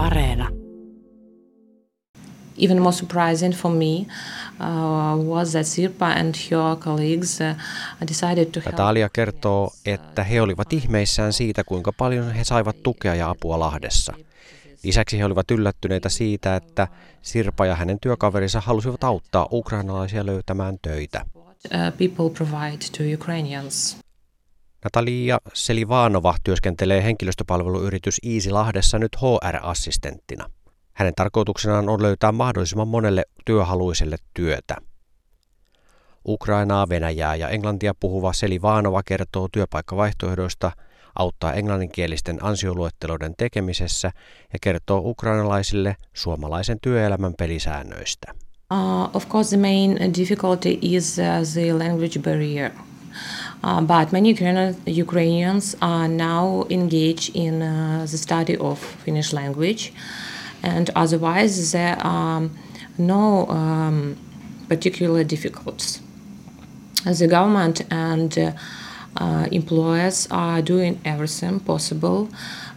Areena. Even more surprising for me uh, was that Sirpa and her colleagues uh, decided to help. Natalia kertoo, että he olivat ihmeissään siitä, kuinka paljon he saivat tukea ja apua Lahdessa. Lisäksi he olivat yllättyneitä siitä, että Sirpa ja hänen työkaverinsa halusivat auttaa ukrainalaisia löytämään töitä. Uh, people provide to Ukrainians. Natalia Selivanova työskentelee henkilöstöpalveluyritys Iisi Lahdessa nyt HR-assistenttina. Hänen tarkoituksenaan on löytää mahdollisimman monelle työhaluiselle työtä. Ukrainaa, Venäjää ja englantia puhuva Selivanova kertoo työpaikkavaihtoehdoista, auttaa englanninkielisten ansioluetteloiden tekemisessä ja kertoo ukrainalaisille suomalaisen työelämän pelisäännöistä. Uh, of course, the main difficulty is uh, the language barrier. Uh, but many Ukrainian, Ukrainians are now engaged in uh, the study of Finnish language, and otherwise there are no um, particular difficulties. The government and uh, uh, employers are doing everything possible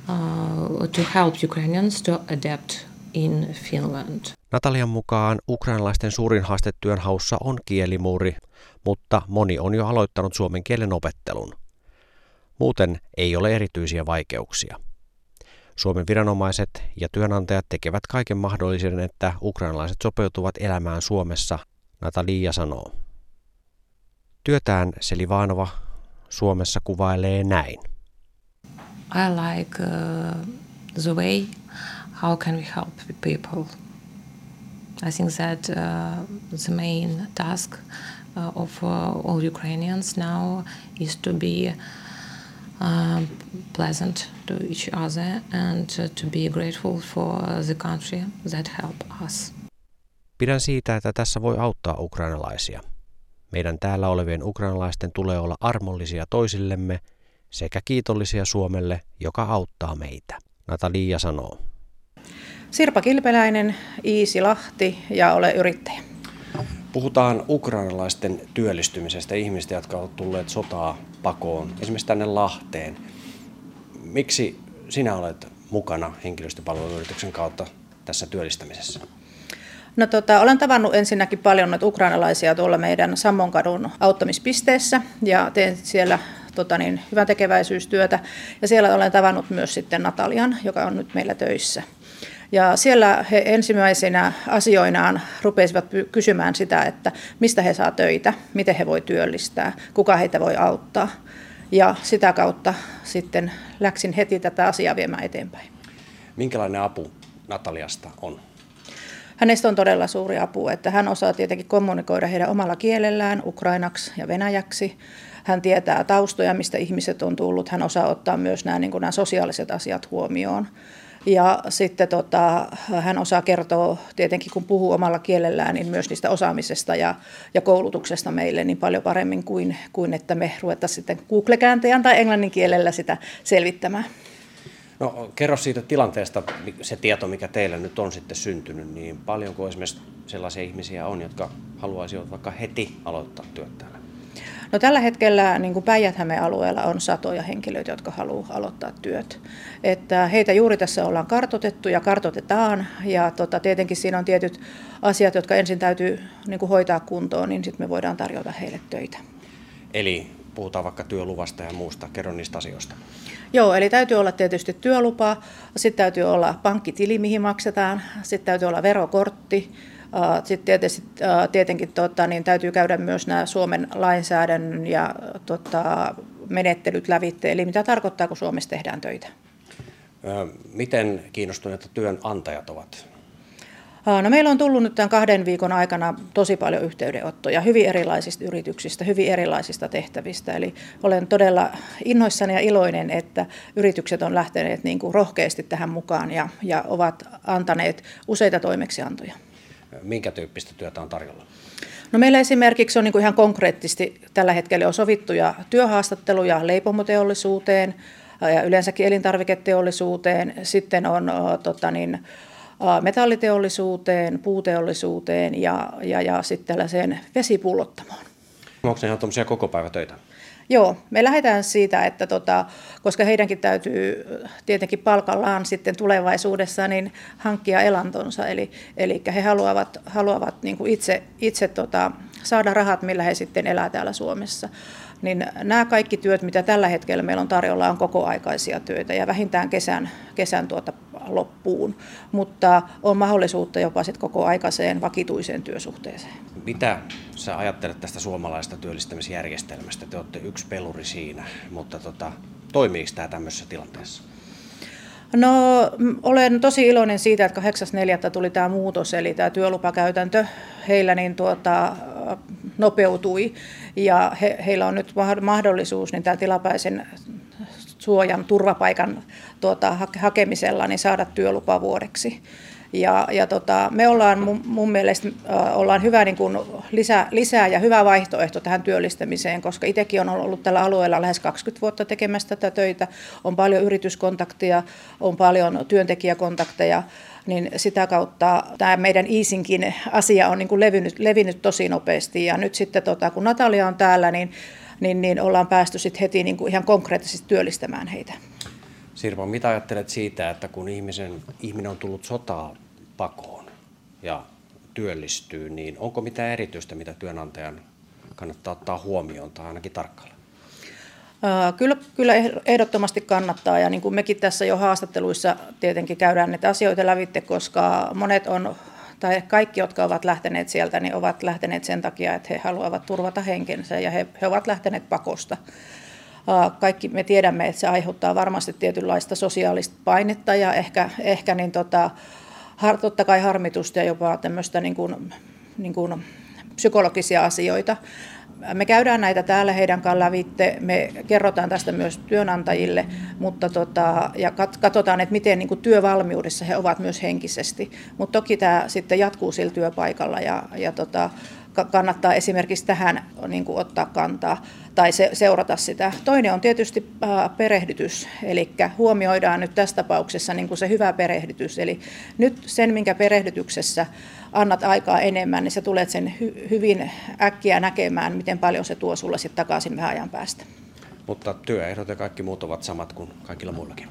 uh, to help Ukrainians to adapt in Finland. Natalian mukaan ukrainalaisten suurin haaste työnhaussa on kielimuuri, mutta moni on jo aloittanut suomen kielen opettelun. Muuten ei ole erityisiä vaikeuksia. Suomen viranomaiset ja työnantajat tekevät kaiken mahdollisen, että ukrainalaiset sopeutuvat elämään Suomessa, Natalia sanoo. Työtään Selivanova Suomessa kuvailee näin. I like uh, the way how can we help people. I think that uh, the main task of uh, all Ukrainians now is to be uh, pleasant to each other and uh, to be grateful for the country that helped us. Pidän siitä, että tässä voi auttaa ukrainalaisia. Meidän täällä olevien ukrainalaisten tulee olla armollisia toisillemme sekä kiitollisia Suomelle, joka auttaa meitä. Natalia sanoo. Sirpa Kilpeläinen, Iisi Lahti ja ole yrittäjä. Puhutaan ukrainalaisten työllistymisestä, ihmistä, jotka ovat tulleet sotaa pakoon, esimerkiksi tänne Lahteen. Miksi sinä olet mukana henkilöstöpalveluyrityksen kautta tässä työllistämisessä? No tota, olen tavannut ensinnäkin paljon noita ukrainalaisia tuolla meidän Sammonkadun auttamispisteessä ja teen siellä tota niin, hyvän tekeväisyystyötä. Ja siellä olen tavannut myös sitten Natalian, joka on nyt meillä töissä. Ja siellä he ensimmäisenä asioinaan rupesivat kysymään sitä, että mistä he saa töitä, miten he voi työllistää, kuka heitä voi auttaa. Ja sitä kautta sitten läksin heti tätä asiaa viemään eteenpäin. Minkälainen apu Nataliasta on? Hänestä on todella suuri apu, että hän osaa tietenkin kommunikoida heidän omalla kielellään, ukrainaksi ja venäjäksi. Hän tietää taustoja, mistä ihmiset on tullut. Hän osaa ottaa myös nämä, niin nämä sosiaaliset asiat huomioon. Ja sitten tota, hän osaa kertoa, tietenkin kun puhuu omalla kielellään, niin myös niistä osaamisesta ja, ja koulutuksesta meille niin paljon paremmin kuin, kuin että me ruvettaisiin sitten Google-kääntäjän tai englannin kielellä sitä selvittämään. No kerro siitä tilanteesta, se tieto, mikä teillä nyt on sitten syntynyt, niin paljonko esimerkiksi sellaisia ihmisiä on, jotka haluaisivat vaikka heti aloittaa työt täällä? No tällä hetkellä niin kuin päijät alueella on satoja henkilöitä, jotka haluavat aloittaa työt. Että heitä juuri tässä ollaan kartotettu ja kartotetaan ja tota, tietenkin siinä on tietyt asiat, jotka ensin täytyy niin kuin hoitaa kuntoon, niin sitten me voidaan tarjota heille töitä. Eli puhutaan vaikka työluvasta ja muusta. Kerro niistä asioista. Joo, eli täytyy olla tietysti työlupa, sitten täytyy olla pankkitili, mihin maksetaan, sitten täytyy olla verokortti, sitten tietysti, tietenkin tota, niin täytyy käydä myös nämä Suomen lainsäädännön ja tota, menettelyt lävitte, eli mitä tarkoittaa, kun Suomessa tehdään töitä. Miten kiinnostuneita työnantajat ovat? No meillä on tullut nyt tämän kahden viikon aikana tosi paljon yhteydenottoja hyvin erilaisista yrityksistä, hyvin erilaisista tehtävistä. Eli olen todella innoissani ja iloinen, että yritykset on lähteneet niin kuin rohkeasti tähän mukaan ja, ja ovat antaneet useita toimeksiantoja. Minkä tyyppistä työtä on tarjolla? No meillä esimerkiksi on niin kuin ihan konkreettisesti tällä hetkellä on sovittuja työhaastatteluja leipomoteollisuuteen ja yleensäkin elintarviketeollisuuteen. Sitten on tota niin, metalliteollisuuteen, puuteollisuuteen ja, ja, ja sitten tällaiseen vesipullottamoon. Onko ne ihan tuommoisia koko päivä töitä? Joo, me lähdetään siitä, että tota, koska heidänkin täytyy tietenkin palkallaan sitten tulevaisuudessa niin hankkia elantonsa, eli, eli he haluavat, haluavat niin kuin itse, itse tota, saada rahat, millä he sitten elää täällä Suomessa. Niin nämä kaikki työt, mitä tällä hetkellä meillä on tarjolla, on kokoaikaisia töitä ja vähintään kesän, kesän tuota loppuun, mutta on mahdollisuutta jopa sit koko aikaiseen vakituiseen työsuhteeseen. Mitä sä ajattelet tästä suomalaista työllistämisjärjestelmästä? Te olette yksi peluri siinä, mutta tota, toimiiko tämä tämmöisessä tilanteessa? No olen tosi iloinen siitä, että 8.4. tuli tämä muutos, eli tämä työlupakäytäntö heillä niin tuota, nopeutui ja he, heillä on nyt mahdollisuus niin tämä tilapäisen suojan turvapaikan tuota, hakemisella niin saada työlupa vuodeksi. Ja, ja tota, me ollaan mun, mun mielestä äh, ollaan hyvä niin kuin lisä, lisää ja hyvä vaihtoehto tähän työllistämiseen, koska itsekin on ollut tällä alueella lähes 20 vuotta tekemässä tätä töitä. On paljon yrityskontakteja, on paljon työntekijäkontakteja, niin sitä kautta tämä meidän Iisinkin asia on niin kuin levinnyt, levinnyt tosi nopeasti. Ja nyt sitten, tota, kun Natalia on täällä, niin niin, niin ollaan päästy sitten heti niin kuin ihan konkreettisesti työllistämään heitä. Sirpa, mitä ajattelet siitä, että kun ihmisen, ihminen on tullut sotaa pakoon ja työllistyy, niin onko mitään erityistä, mitä työnantajan kannattaa ottaa huomioon tai ainakin tarkkailla? Kyllä, kyllä ehdottomasti kannattaa ja niin kuin mekin tässä jo haastatteluissa tietenkin käydään näitä asioita lävitte, koska monet on tai kaikki, jotka ovat lähteneet sieltä, niin ovat lähteneet sen takia, että he haluavat turvata henkensä ja he, he ovat lähteneet pakosta. Kaikki me tiedämme, että se aiheuttaa varmasti tietynlaista sosiaalista painetta ja ehkä, ehkä niin tota, totta kai harmitusta ja jopa tämmöistä niin kuin, niin kuin psykologisia asioita. Me käydään näitä täällä heidän kanssaan lävitte, me kerrotaan tästä myös työnantajille, mutta tota, ja katsotaan, että miten niin kuin työvalmiudessa he ovat myös henkisesti. Mutta toki tämä sitten jatkuu sillä työpaikalla ja, ja tota, kannattaa esimerkiksi tähän niin kuin ottaa kantaa tai se, seurata sitä. Toinen on tietysti äh, perehdytys, eli huomioidaan nyt tässä tapauksessa niin kuin se hyvä perehdytys. Eli nyt sen, minkä perehdytyksessä annat aikaa enemmän, niin sä tulet sen hy- hyvin äkkiä näkemään, miten paljon se tuo sulle sitten takaisin vähän ajan päästä. Mutta työehdot ja kaikki muut ovat samat kuin kaikilla muillakin.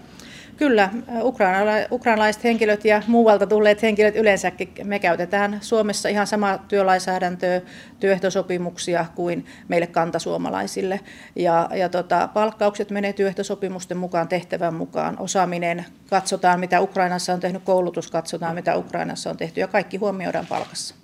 Kyllä, ukrainala- ukrainalaiset henkilöt ja muualta tulleet henkilöt yleensäkin, me käytetään Suomessa ihan samaa työlainsäädäntöä, työehtosopimuksia kuin meille kantasuomalaisille. Ja, ja tota, palkkaukset menee työehtosopimusten mukaan, tehtävän mukaan, osaaminen, katsotaan mitä Ukrainassa on tehnyt, koulutus katsotaan mitä Ukrainassa on tehty ja kaikki huomioidaan palkassa.